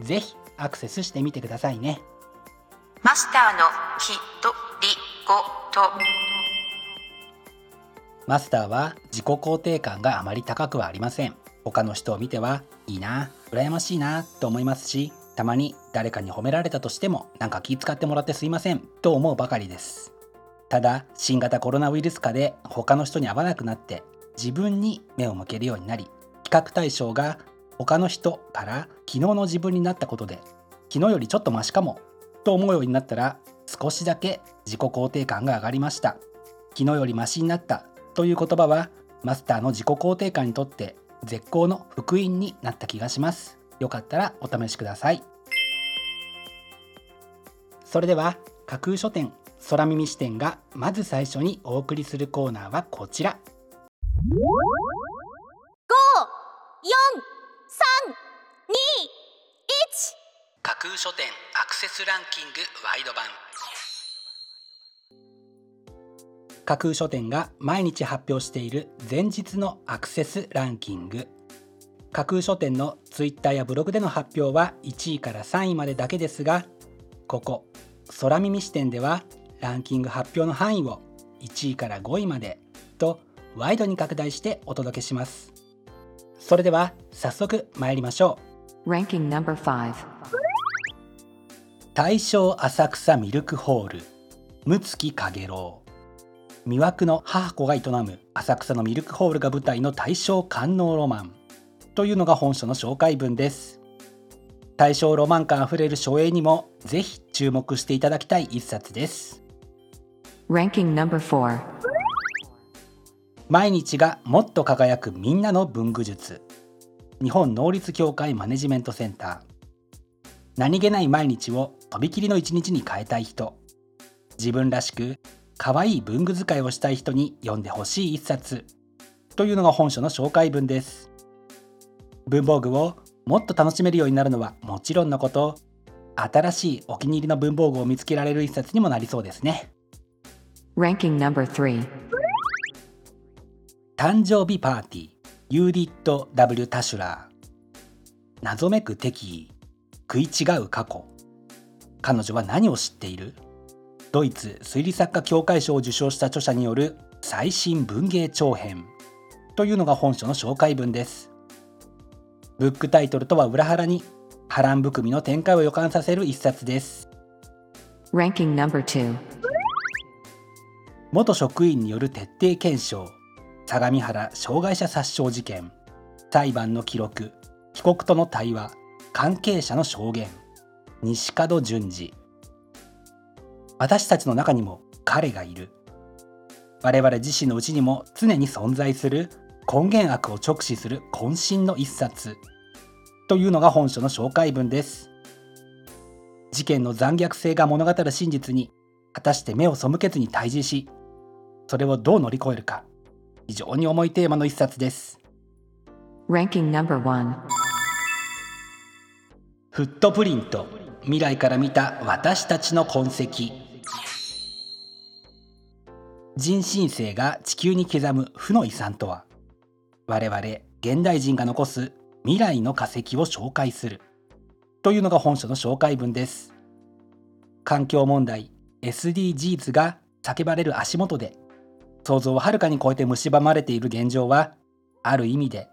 ぜひアクセスしてみてくださいね。マスターのひとりごと。マスターは自己肯定感があまり高くはありません。他の人を見てはいいな羨ましいなと思いますしたまに誰かに褒められたとしてもなんか気遣ってもらってすいませんと思うばかりです。ただ新型コロナウイルス禍で他の人に会わなくなって自分に目を向けるようになり比較対象が他の人から昨日の自分になったことで昨日よりちょっとマシかもと思うようになったら少しだけ自己肯定感が上がりました。昨日よりマシになったという言葉はマスターの自己肯定感にとって絶好の福音になった気がします。よかったらお試しください。それでは架空書店空耳視点がまず最初にお送りするコーナーはこちら。架空書店アクセスランキングワイド版。架空書店が毎日発表している前日のアクセスランキング。架空書店のツイッターやブログでの発表は1位から3位までだけですがここ空耳視点ではランキング発表の範囲を1位から5位までとワイドに拡大してお届けします。それでは早速参りましょう。Ranking number 5大正浅草ミルクホール。六月影楼魅惑の母子が営む浅草のミルクホールが舞台の大正観音ロマン。というのが本書の紹介文です。大正ロマン感あふれる書影にもぜひ注目していただきたい一冊です。Ranking number 4毎日がもっと輝くみんなの文具術。日本能率協会マネジメントセンター。何気ない毎日をとびきりの一日に変えたい人。自分らしく可愛い文具使いをしたい人に読んでほしい一冊。というのが本書の紹介文です。文房具をもっと楽しめるようになるのはもちろんのこと。新しいお気に入りの文房具を見つけられる一冊にもなりそうですね。Ranking number 3誕生日パーティー。ユーディット・ W・ タシュラー。謎めく敵意。食い違う過去彼女は何を知っている？ドイツ推理作家協会賞を受賞した著者による最新文芸長編。というのが本書の紹介文です。ブックタイトルとは裏腹に波乱含みの展開を予感させる一冊です。Ranking number 2元職員による徹底検証。相模原障害者殺傷事件。裁判の記録。被告との対話。関係者の証言西門淳二。私たちの中にも彼がいる。我々自身のうちにも常に存在する。根源悪を直視する渾身の一冊。というのが本書の紹介文です。事件の残虐性が物語る真実に果たして目を背けずに対峙しそれをどう乗り越えるか。非常に重いテーマの一冊です。Ranking number 1フットプリント未来から見た私たちの痕跡。人新世が地球に刻む負の遺産とは我々現代人が残す未来の化石を紹介するというのが本書の紹介文です。環境問題 SDGs が叫ばれる足元で想像をはるかに超えて蝕まれている現状はある意味で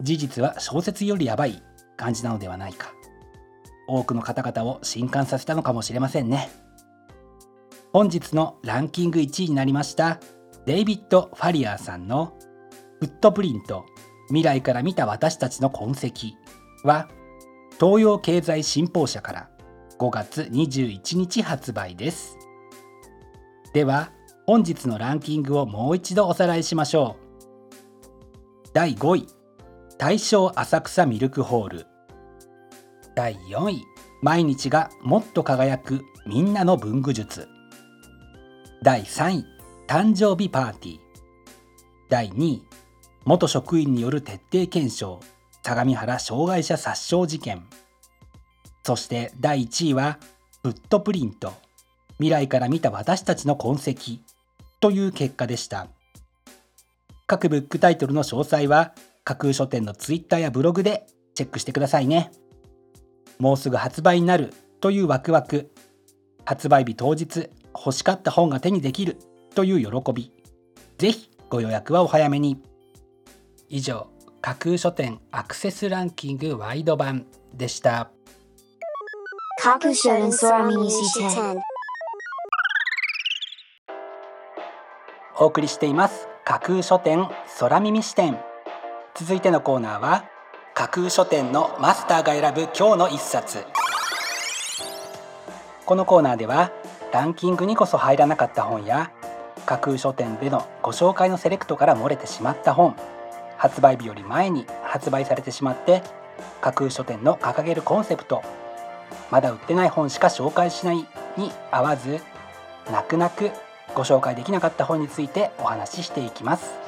事実は小説よりやばい感じなのではないか。多くの方々を震撼させたのかもしれませんね。本日のランキング1位になりましたデイビッド・ファリアーさんの「フットプリント未来から見た私たちの痕跡」は東洋経済新報社から5月21日発売です。では本日のランキングをもう一度おさらいしましょう。第5位大正浅草ミルクホール。第4位。毎日がもっと輝くみんなの文具術。第3位。誕生日パーティー。第2位。元職員による徹底検証。相模原障害者殺傷事件。そして第1位はフットプリント。未来から見た私たちの痕跡。という結果でした。各ブックタイトルの詳細は架空書店のツイッターやブログでチェックしてくださいね。もうすぐ発売になるというワクワク。発売日当日欲しかった本が手にできるという喜び。ぜひご予約はお早めに。以上架空書店アクセスランキングワイド版でした。架空書店空耳視点お送りしています。架空書店空耳視点続いてのコーナーは架空書店のマスターが選ぶ今日の一冊。このコーナーではランキングにこそ入らなかった本や架空書店でのご紹介のセレクトから漏れてしまった本発売日より前に発売されてしまって架空書店の掲げるコンセプトまだ売ってない本しか紹介しないに合わず泣く泣くご紹介できなかった本についてお話ししていきます。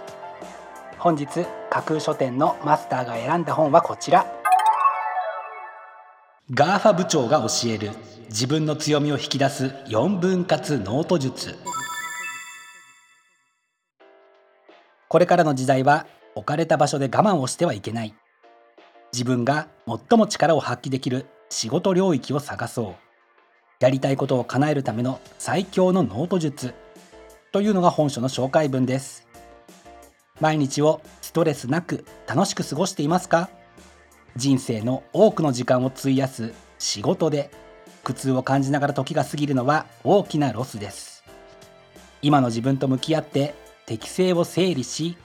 本日架空書店のマスターが選んだ本はこちら。 GAFA 部長が教える自分の強みを引き出す4分割ノート術。これからの時代は置かれた場所で我慢をしてはいけない。自分が最も力を発揮できる仕事領域を探そう。やりたいことを叶えるための最強のノート術。というのが本書の紹介文です。毎日をストレスなく楽しく過ごしていますか？人生の多くの時間を費やす仕事で苦痛を感じながら時が過ぎるのは大きなロスです。今の自分と向き合って適性を整理し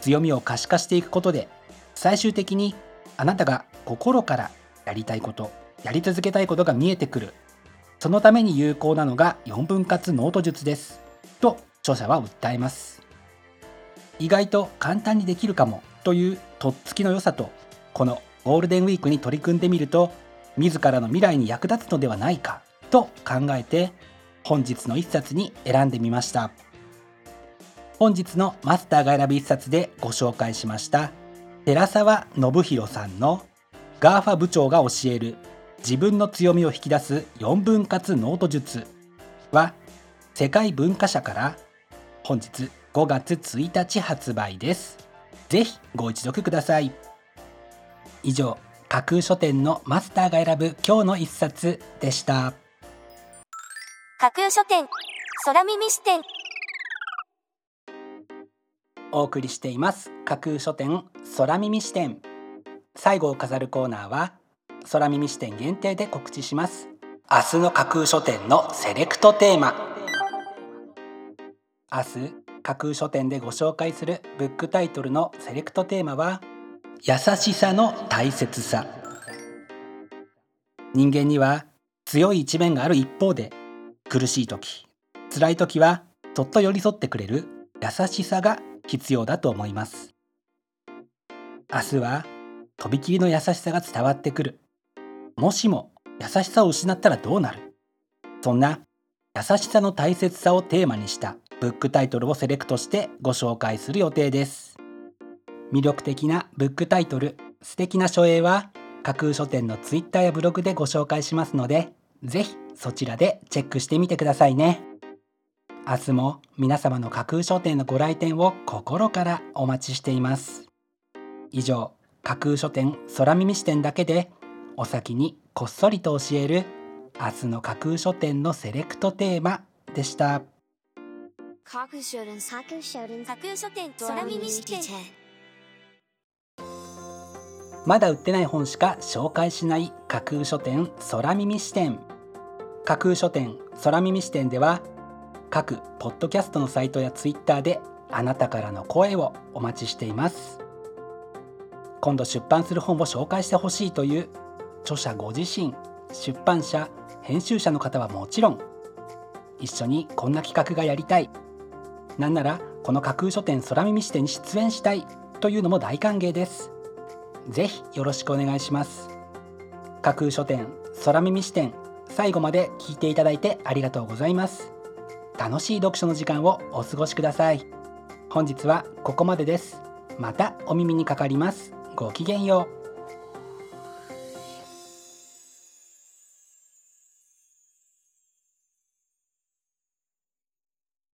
強みを可視化していくことで最終的にあなたが心からやりたいことやり続けたいことが見えてくる。そのために有効なのが4分割ノート術です。と著者は訴えます。意外と簡単にできるかもというとっつきの良さとこのゴールデンウィークに取り組んでみると自らの未来に役立つのではないかと考えて本日の一冊に選んでみました。本日のマスターが選ぶ一冊でご紹介しました。寺澤伸洋さんの「 GAFA 部長が教える自分の強みを引き出す4分割ノート術」は世界文化社から本日5月1日発売です。ぜひご一読ください。以上架空書店のマスターが選ぶ今日の一冊でした。架空書店空耳視点。お送りしています。架空書店空耳視点。最後を飾るコーナーは空耳視点限定で告知します。明日の架空書店のセレクトテーマ。明日架空書店でご紹介するブックタイトルのセレクトテーマは優しさの大切さ。人間には強い一面がある一方で苦しい時辛い時はそっと寄り添ってくれる優しさが必要だと思います。明日はとびきりの優しさが伝わってくる。もしも優しさを失ったらどうなる？そんな優しさの大切さをテーマにしたブックタイトルをセレクトしてご紹介する予定です。魅力的なブックタイトル素敵な書影は架空書店のツイッターやブログでご紹介しますのでぜひそちらでチェックしてみてくださいね。明日も皆様の架空書店のご来店を心からお待ちしています。以上架空書店空耳視点だけでお先にこっそりと教える明日の架空書店のセレクトテーマでした。架空書店架空書店架空書店空耳視点まだ売ってない本しか紹介しない架空書店空耳視点。架空書店空耳視点では各ポッドキャストのサイトやツイッターであなたからの声をお待ちしています。今度出版する本を紹介してほしいという著者ご自身出版社編集者の方はもちろん一緒にこんな企画がやりたいなんならこの架空書店空耳視点に出演したいというのも大歓迎です。ぜひよろしくお願いします。架空書店空耳視点最後まで聞いていただいてありがとうございます。楽しい読書の時間をお過ごしください。本日はここまでです。またお耳にかかります。ごきげんよう。